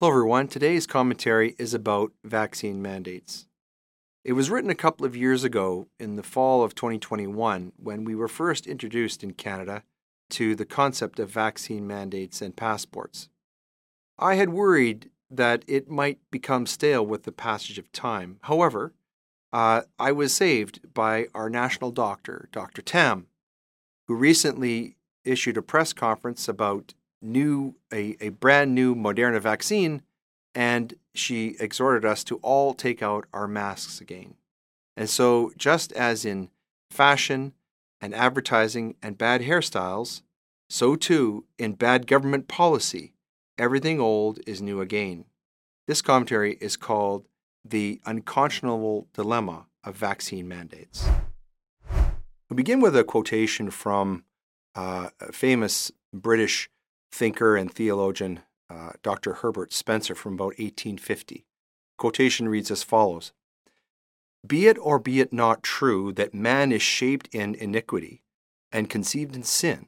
Hello, everyone. Today's commentary is about vaccine mandates. It was written a couple of years ago in the fall of 2021 when we were first introduced in Canada to the concept of vaccine mandates and passports. I had worried that it might become stale with the passage of time. However, uh, I was saved by our national doctor, Dr. Tam, who recently issued a press conference about new a, a brand new Moderna vaccine, and she exhorted us to all take out our masks again. And so, just as in fashion and advertising and bad hairstyles, so too in bad government policy, everything old is new again. This commentary is called The Unconscionable Dilemma of Vaccine Mandates. We begin with a quotation from uh, a famous British thinker and theologian, uh, Dr. Herbert Spencer, from about 1850. Quotation reads as follows Be it or be it not true that man is shaped in iniquity and conceived in sin,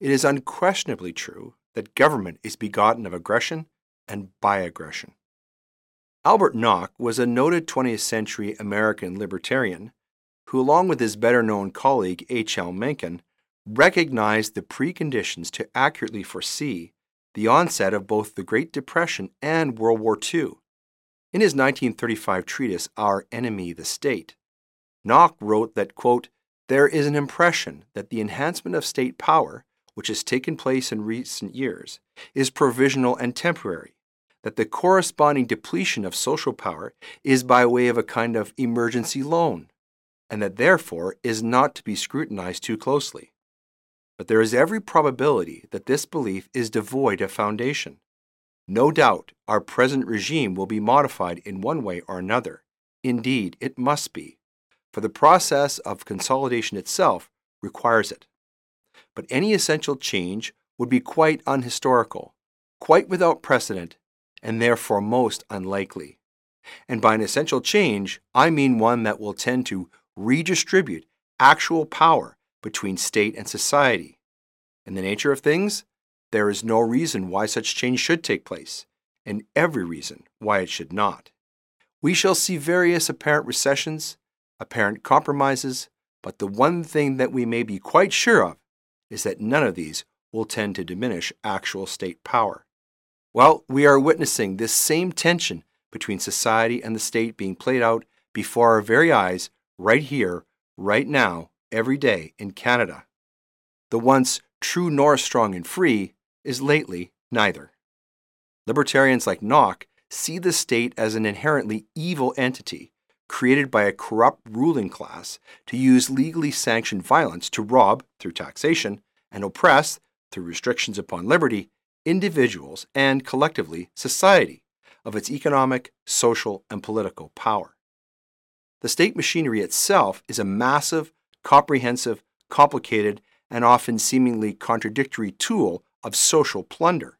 it is unquestionably true that government is begotten of aggression and by aggression. Albert Nock was a noted 20th century American libertarian who, along with his better known colleague H.L. Mencken, recognized the preconditions to accurately foresee the onset of both the Great Depression and World War II. In his 1935 treatise, Our Enemy, the State, Nock wrote that, quote, there is an impression that the enhancement of state power, which has taken place in recent years, is provisional and temporary, that the corresponding depletion of social power is by way of a kind of emergency loan, and that therefore is not to be scrutinized too closely but there is every probability that this belief is devoid of foundation. No doubt our present regime will be modified in one way or another. Indeed, it must be, for the process of consolidation itself requires it. But any essential change would be quite unhistorical, quite without precedent, and therefore most unlikely. And by an essential change, I mean one that will tend to redistribute actual power between state and society. In the nature of things, there is no reason why such change should take place, and every reason why it should not. We shall see various apparent recessions, apparent compromises, but the one thing that we may be quite sure of is that none of these will tend to diminish actual state power. Well, we are witnessing this same tension between society and the state being played out before our very eyes, right here, right now, every day in Canada. The once true north strong and free is lately neither. Libertarians like Nock see the state as an inherently evil entity created by a corrupt ruling class to use legally sanctioned violence to rob, through taxation, and oppress, through restrictions upon liberty, individuals and collectively society of its economic, social, and political power. The state machinery itself is a massive, comprehensive, complicated, and often seemingly contradictory tool of social plunder.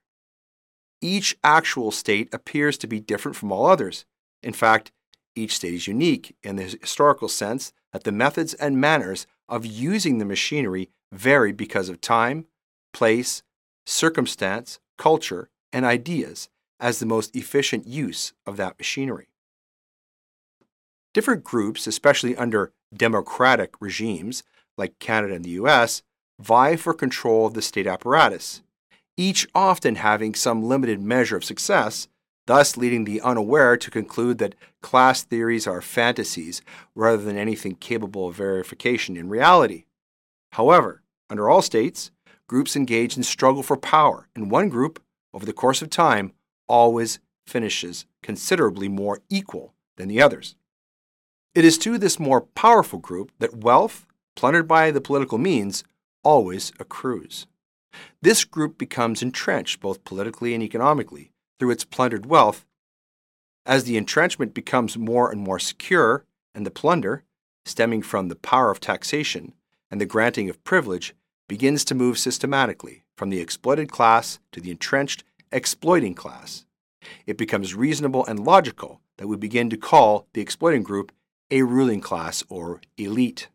Each actual state appears to be different from all others. In fact, each state is unique in the historical sense that the methods and manners of using the machinery vary because of time, place, circumstance, culture, and ideas as the most efficient use of that machinery. Different groups, especially under democratic regimes like Canada and the US, vie for control of the state apparatus, each often having some limited measure of success, thus leading the unaware to conclude that class theories are fantasies rather than anything capable of verification in reality. However, under all states, groups engage in struggle for power, and one group, over the course of time, always finishes considerably more equal than the others. It is to this more powerful group that wealth, plundered by the political means, always accrues. This group becomes entrenched both politically and economically through its plundered wealth. As the entrenchment becomes more and more secure, and the plunder, stemming from the power of taxation and the granting of privilege, begins to move systematically from the exploited class to the entrenched exploiting class, it becomes reasonable and logical that we begin to call the exploiting group a ruling class or elite.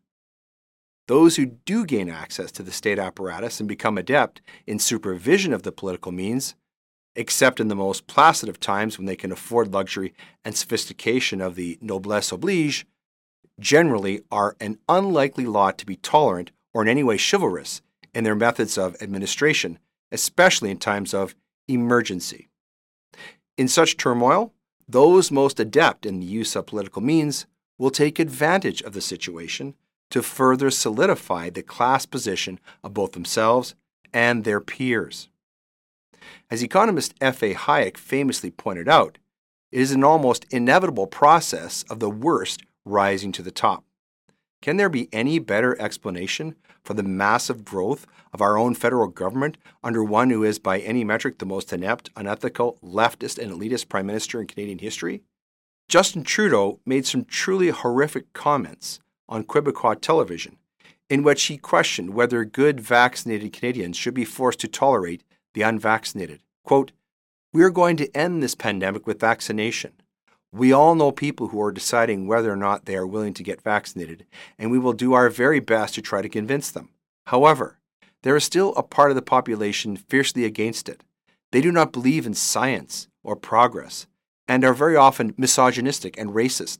Those who do gain access to the state apparatus and become adept in supervision of the political means except in the most placid of times when they can afford luxury and sophistication of the noblesse oblige, generally are an unlikely lot to be tolerant or in any way chivalrous in their methods of administration, especially in times of emergency. In such turmoil, those most adept in the use of political means will take advantage of the situation to further solidify the class position of both themselves and their peers. As economist F.A. Hayek famously pointed out, it is an almost inevitable process of the worst rising to the top. Can there be any better explanation for the massive growth of our own federal government under one who is, by any metric, the most inept, unethical, leftist, and elitist prime minister in Canadian history? Justin Trudeau made some truly horrific comments on Quebecois television in which he questioned whether good vaccinated Canadians should be forced to tolerate the unvaccinated. Quote, We are going to end this pandemic with vaccination. We all know people who are deciding whether or not they are willing to get vaccinated, and we will do our very best to try to convince them. However, there is still a part of the population fiercely against it. They do not believe in science or progress, and are very often misogynistic and racist.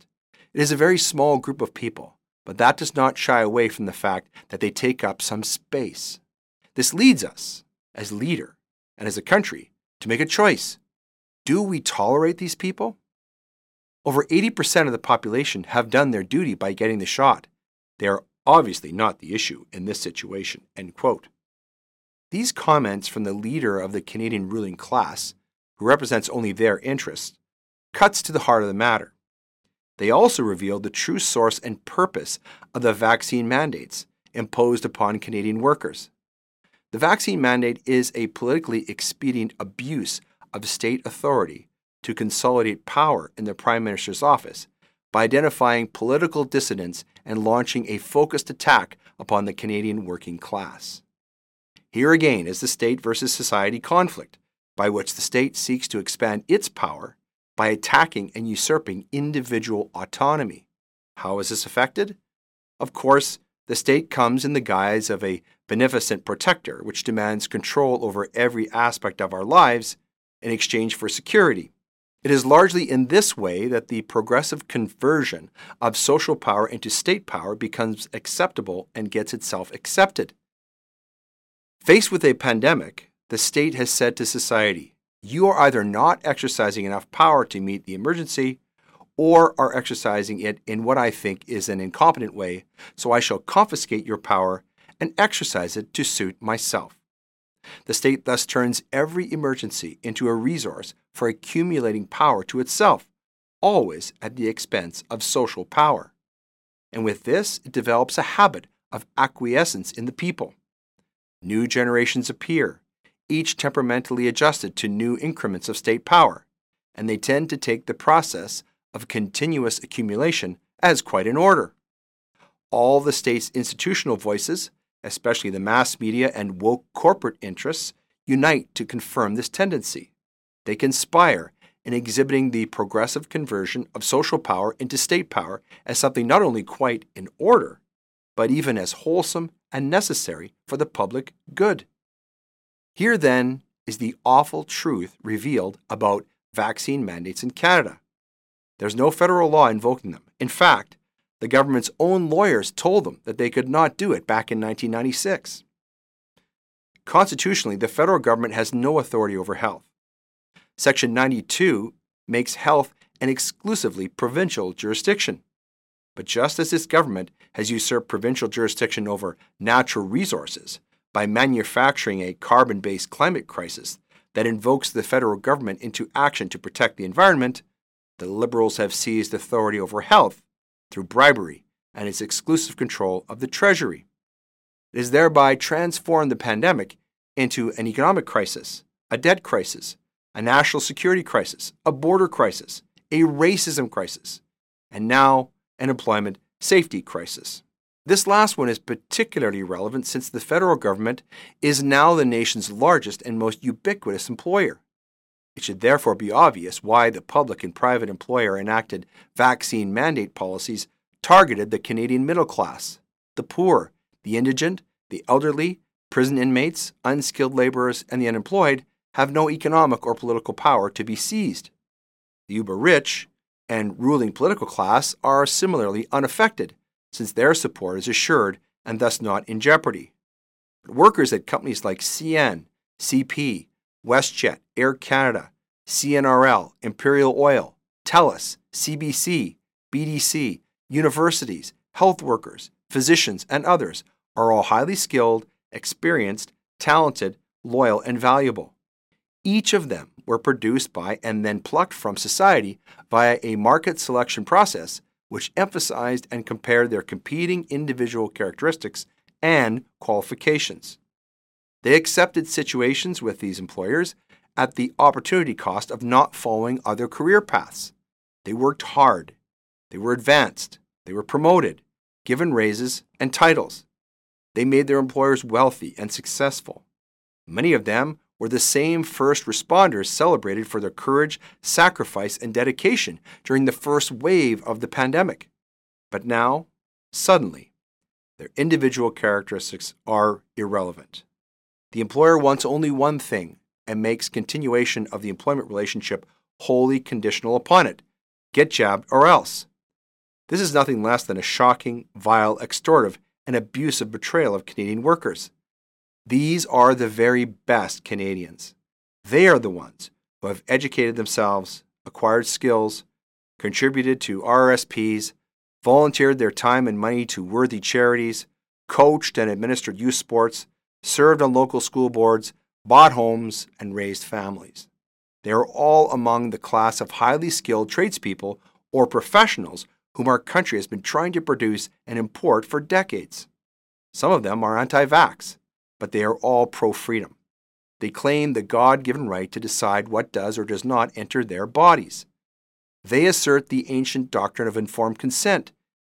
It is a very small group of people, but that does not shy away from the fact that they take up some space. This leads us, as leader and as a country, to make a choice. Do we tolerate these people? Over 80% of the population have done their duty by getting the shot. They are obviously not the issue in this situation. End quote. These comments from the leader of the Canadian ruling class, who represents only their interests, cuts to the heart of the matter. They also reveal the true source and purpose of the vaccine mandates imposed upon Canadian workers. The vaccine mandate is a politically expedient abuse of state authority to consolidate power in the Prime Minister's office by identifying political dissidents and launching a focused attack upon the Canadian working class. Here again is the state versus society conflict, by which the state seeks to expand its power by attacking and usurping individual autonomy. How is this affected? Of course, the state comes in the guise of a beneficent protector, which demands control over every aspect of our lives in exchange for security. It is largely in this way that the progressive conversion of social power into state power becomes acceptable and gets itself accepted. Faced with a pandemic, the state has said to society, you are either not exercising enough power to meet the emergency or are exercising it in what I think is an incompetent way, so I shall confiscate your power and exercise it to suit myself. The state thus turns every emergency into a resource for accumulating power to itself, always at the expense of social power. And with this, it develops a habit of acquiescence in the people. New generations appear, each temperamentally adjusted to new increments of state power, and they tend to take the process of continuous accumulation as quite in order. All the state's institutional voices, especially the mass media and woke corporate interests, unite to confirm this tendency. They conspire in exhibiting the progressive conversion of social power into state power as something not only quite in order, but even as wholesome and necessary for the public good. Here, then, is the awful truth revealed about vaccine mandates in Canada. There's no federal law invoking them. In fact, the government's own lawyers told them that they could not do it back in 1996. Constitutionally, the federal government has no authority over health. Section 92 makes health an exclusively provincial jurisdiction. But just as this government has usurped provincial jurisdiction over natural resources, by manufacturing a carbon based climate crisis that invokes the federal government into action to protect the environment, the Liberals have seized authority over health through bribery and its exclusive control of the Treasury. It has thereby transformed the pandemic into an economic crisis, a debt crisis, a national security crisis, a border crisis, a racism crisis, and now an employment safety crisis. This last one is particularly relevant since the federal government is now the nation's largest and most ubiquitous employer. It should therefore be obvious why the public and private employer enacted vaccine mandate policies targeted the Canadian middle class, the poor, the indigent, the elderly, prison inmates, unskilled laborers, and the unemployed, have no economic or political power to be seized. The uber rich and ruling political class are similarly unaffected, since their support is assured and thus not in jeopardy. But workers at companies like CN, CP, WestJet, Air Canada, CNRL, Imperial Oil, TELUS, CBC, BDC, universities, health workers, physicians, and others are all highly skilled, experienced, talented, loyal, and valuable. Each of them were produced by and then plucked from society via a market selection process which emphasized and compared their competing individual characteristics and qualifications. They accepted situations with these employers at the opportunity cost of not following other career paths. They worked hard, they were advanced, they were promoted, given raises and titles. They made their employers wealthy and successful. Many of them were the same first responders celebrated for their courage, sacrifice, and dedication during the first wave of the pandemic. But now, suddenly, their individual characteristics are irrelevant. The employer wants only one thing and makes continuation of the employment relationship wholly conditional upon it get jabbed or else. This is nothing less than a shocking, vile, extortive, and abusive betrayal of Canadian workers. These are the very best Canadians. They are the ones who have educated themselves, acquired skills, contributed to RRSPs, volunteered their time and money to worthy charities, coached and administered youth sports, served on local school boards, bought homes, and raised families. They are all among the class of highly skilled tradespeople or professionals whom our country has been trying to produce and import for decades. Some of them are anti vax, but they are all pro freedom. They claim the God given right to decide what does or does not enter their bodies. They assert the ancient doctrine of informed consent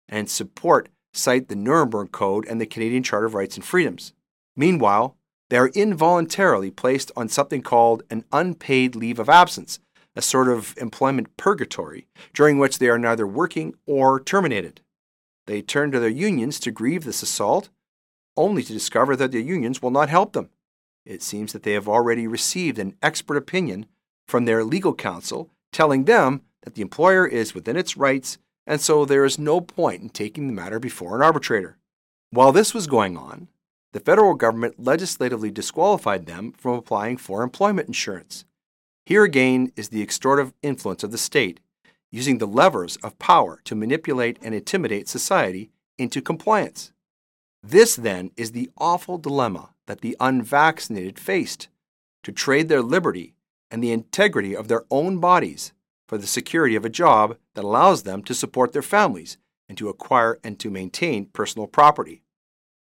and support cite the Nuremberg Code and the Canadian Charter of Rights and Freedoms. Meanwhile, they are involuntarily placed on something called an unpaid leave of absence, a sort of employment purgatory, during which they are neither working or terminated. They turn to their unions to grieve this assault, only to discover that their unions will not help them. It seems that they have already received an expert opinion from their legal counsel telling them that the employer is within its rights, and so there is no point in taking the matter before an arbitrator. While this was going on, the federal government legislatively disqualified them from applying for employment insurance. Here again is the extortive influence of the state, using the levers of power to manipulate and intimidate society into compliance. This, then, is the awful dilemma that the unvaccinated faced to trade their liberty and the integrity of their own bodies for the security of a job that allows them to support their families and to acquire and to maintain personal property.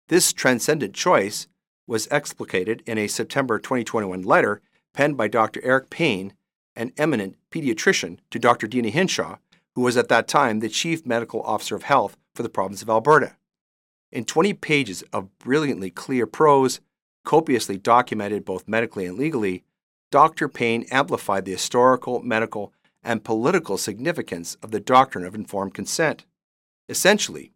This transcendent choice was explicated in a September 2021 letter penned by Dr. Eric Payne, an eminent pediatrician, to Dr. Deena Hinshaw, who was at that time the Chief Medical Officer of Health for the province of Alberta. In 20 pages of brilliantly clear prose, copiously documented both medically and legally, Dr. Payne amplified the historical, medical, and political significance of the doctrine of informed consent. Essentially,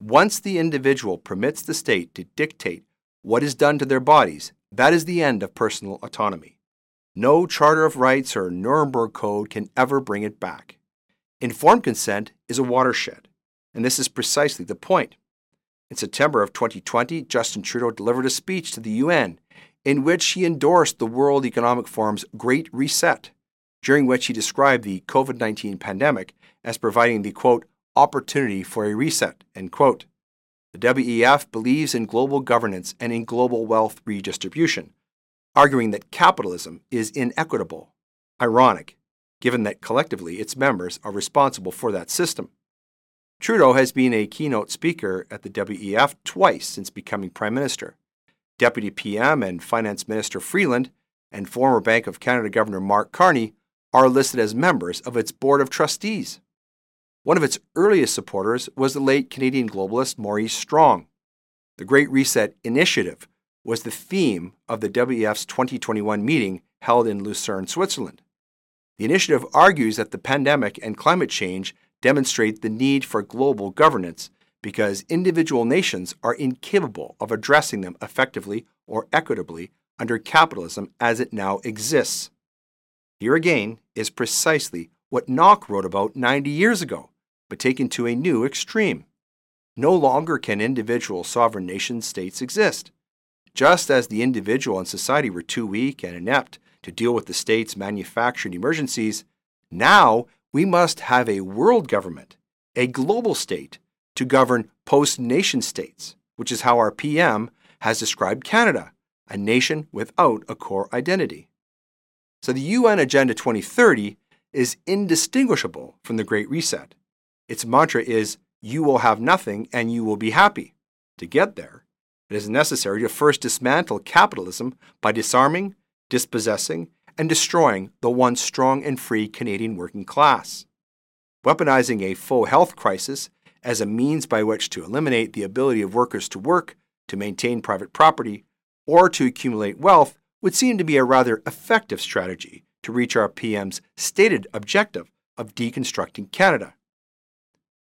once the individual permits the state to dictate what is done to their bodies, that is the end of personal autonomy. No Charter of Rights or Nuremberg Code can ever bring it back. Informed consent is a watershed, and this is precisely the point. In September of 2020, Justin Trudeau delivered a speech to the UN in which he endorsed the World Economic Forum's Great Reset, during which he described the COVID 19 pandemic as providing the quote, opportunity for a reset. End quote. The WEF believes in global governance and in global wealth redistribution, arguing that capitalism is inequitable. Ironic, given that collectively its members are responsible for that system. Trudeau has been a keynote speaker at the WEF twice since becoming Prime Minister. Deputy PM and Finance Minister Freeland and former Bank of Canada Governor Mark Carney are listed as members of its Board of Trustees. One of its earliest supporters was the late Canadian globalist Maurice Strong. The Great Reset Initiative was the theme of the WEF's 2021 meeting held in Lucerne, Switzerland. The initiative argues that the pandemic and climate change demonstrate the need for global governance because individual nations are incapable of addressing them effectively or equitably under capitalism as it now exists. Here again is precisely what Nock wrote about 90 years ago, but taken to a new extreme. No longer can individual sovereign nation states exist. Just as the individual and society were too weak and inept to deal with the state's manufactured emergencies, now we must have a world government, a global state, to govern post nation states, which is how our PM has described Canada, a nation without a core identity. So the UN Agenda 2030 is indistinguishable from the Great Reset. Its mantra is, You will have nothing and you will be happy. To get there, it is necessary to first dismantle capitalism by disarming, dispossessing, and destroying the once strong and free Canadian working class. Weaponizing a full health crisis as a means by which to eliminate the ability of workers to work, to maintain private property, or to accumulate wealth would seem to be a rather effective strategy to reach our PM's stated objective of deconstructing Canada.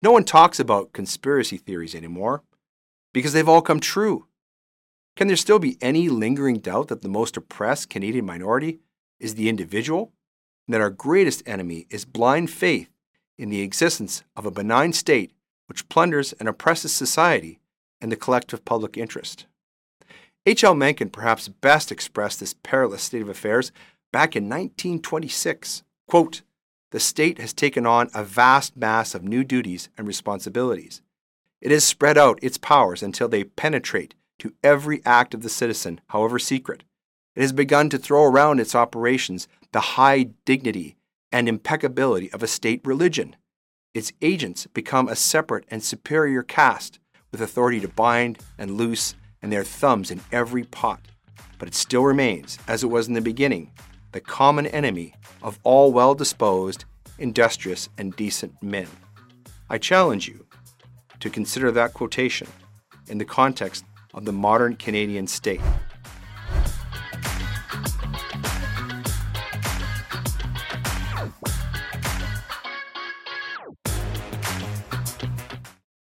No one talks about conspiracy theories anymore because they've all come true. Can there still be any lingering doubt that the most oppressed Canadian minority is the individual, and that our greatest enemy is blind faith in the existence of a benign state which plunders and oppresses society and the collective public interest? H.L. Mencken perhaps best expressed this perilous state of affairs back in 1926. Quote, the state has taken on a vast mass of new duties and responsibilities. It has spread out its powers until they penetrate to every act of the citizen, however secret. It has begun to throw around its operations the high dignity and impeccability of a state religion. Its agents become a separate and superior caste with authority to bind and loose and their thumbs in every pot. But it still remains, as it was in the beginning, the common enemy of all well disposed, industrious, and decent men. I challenge you to consider that quotation in the context of the modern Canadian state.